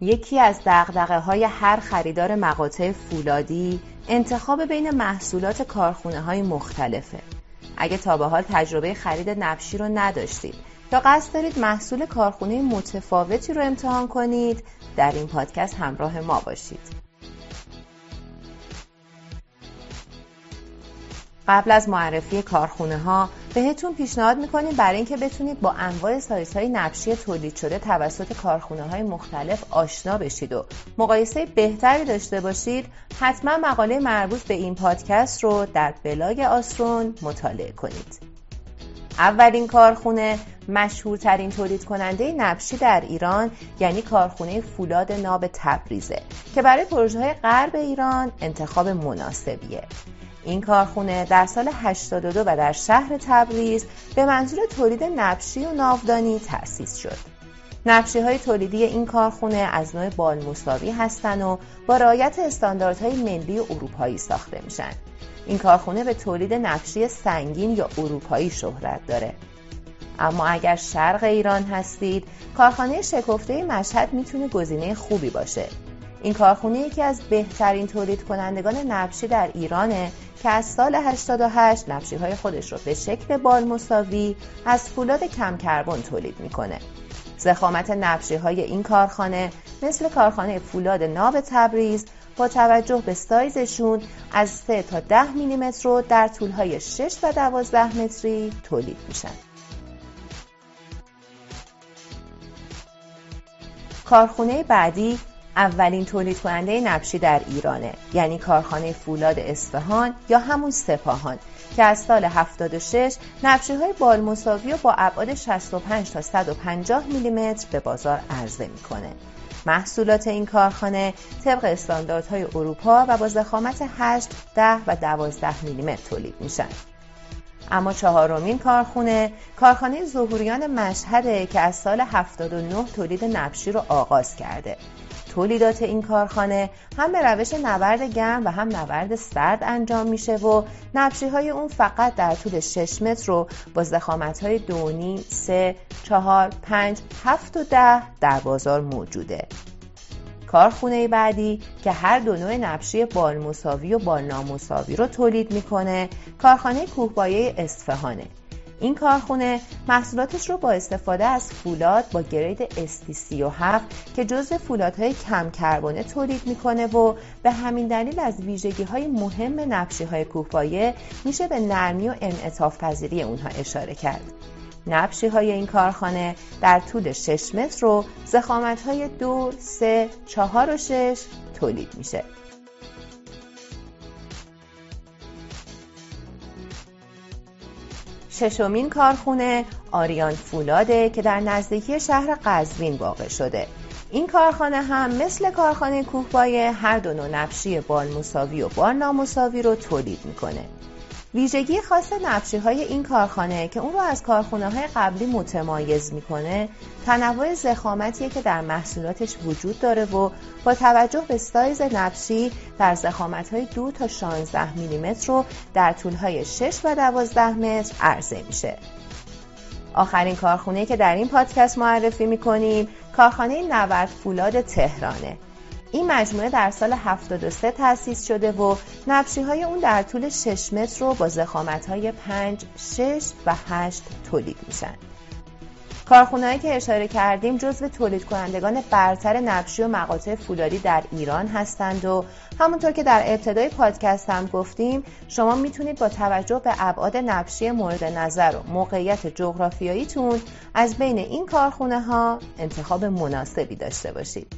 یکی از دقدقه های هر خریدار مقاطع فولادی انتخاب بین محصولات کارخونه های مختلفه. اگه تا به حال تجربه خرید نبشی رو نداشتید یا قصد دارید محصول کارخونه متفاوتی رو امتحان کنید در این پادکست همراه ما باشید. قبل از معرفی کارخونه ها بهتون پیشنهاد می‌کنیم برای اینکه بتونید با انواع سایز های نقشی تولید شده توسط کارخونه های مختلف آشنا بشید و مقایسه بهتری داشته باشید حتما مقاله مربوط به این پادکست رو در بلاگ آسرون مطالعه کنید. اولین کارخونه مشهورترین تولید کننده نبشی در ایران یعنی کارخونه فولاد ناب تبریزه که برای پروژه های غرب ایران انتخاب مناسبیه. این کارخونه در سال 82 و در شهر تبریز به منظور تولید نبشی و ناودانی تأسیس شد. نبشی های تولیدی این کارخونه از نوع بالمساوی هستند و با رعایت استانداردهای ملی و اروپایی ساخته میشن. این کارخونه به تولید نبشی سنگین یا اروپایی شهرت داره. اما اگر شرق ایران هستید، کارخانه شکفته مشهد می‌تونه گزینه خوبی باشه. این کارخونه یکی از بهترین تولید کنندگان نبشی در ایرانه که از سال 88 نبشی های خودش رو به شکل بال مساوی از فولاد کم کربن تولید می‌کنه. زخامت نبشی های این کارخانه مثل کارخانه فولاد ناب تبریز با توجه به سایزشون از 3 تا 10 میلیمتر رو در طولهای 6 و 12 متری تولید میشن. کارخونه بعدی اولین تولید کننده نبشی در ایرانه. یعنی کارخانه فولاد اصفهان یا همون سپاهان که از سال 76 نبشی های بال مساوی و با ابعاد 65 تا 150 میلیمتر به بازار عرضه می‌کنه. محصولات این کارخانه طبق استانداردهای اروپا و با ضخامت 8, 10 و 12 میلیمتر تولید میشن. اما چهارمین کارخونه کارخانه ظهوریان مشهده که از سال 79 تولید نبشی رو آغاز کرده. تولیدات این کارخانه هم به روش نورد گرم و هم نورد سرد انجام میشه و نبشی های اون فقط در طول 6 متر رو با زخامت های دونی، سه، چهار، پنج، هفت و ده در بازار موجوده. کارخونه بعدی که هر دو نوع نبشی بال مساوی و بال نامساوی رو تولید می‌کنه کارخانه کوهبایه اصفهانه این کارخونه محصولاتش رو با استفاده از فولاد با گرید ST37 که جزء فولادهای کم کربونه تولید می‌کنه و به همین دلیل از ویژگی های مهم نقشی های کوهپایه میشه به نرمی و انعطاف پذیری اونها اشاره کرد. نبشی های این کارخانه در طول 6 متر رو زخامت های 2, 3, 4 و 6 تولید میشه. ششمین کارخونه آریان فولاده که در نزدیکی شهر قزوین واقع شده. این کارخانه هم مثل کارخانه کوهبایه هر دو نوع نبشی بال مساوی و بال نامساوی رو تولید می‌کنه. ویژگی خاص نبشی های این کارخانه که اون رو از کارخانه های قبلی متمایز می‌کنه تنوع زخامتیه که در محصولاتش وجود داره و با توجه به سایز نبشی در زخامت های دو تا 16 میلیمتر رو در طول های 6 و 12 متر عرضه میشه. آخرین کارخونه که در این پادکست معرفی می‌کنیم کارخانه نورد فولاد تهرانه این مجموعه در سال 73 تأسیس شده و نبشی های اون در طول 6 متر رو با زخامت های 5, 6 و 8 تولید میشن. کارخونهایی که اشاره کردیم جزو تولید کنندگان برتر نبشی و مقاطع فولادی در ایران هستند و همونطور که در ابتدای پادکست هم گفتیم شما می‌تونید با توجه به ابعاد نبشی مورد نظر و موقعیت جغرافیاییتون از بین این کارخونه ها انتخاب مناسبی داشته باشید.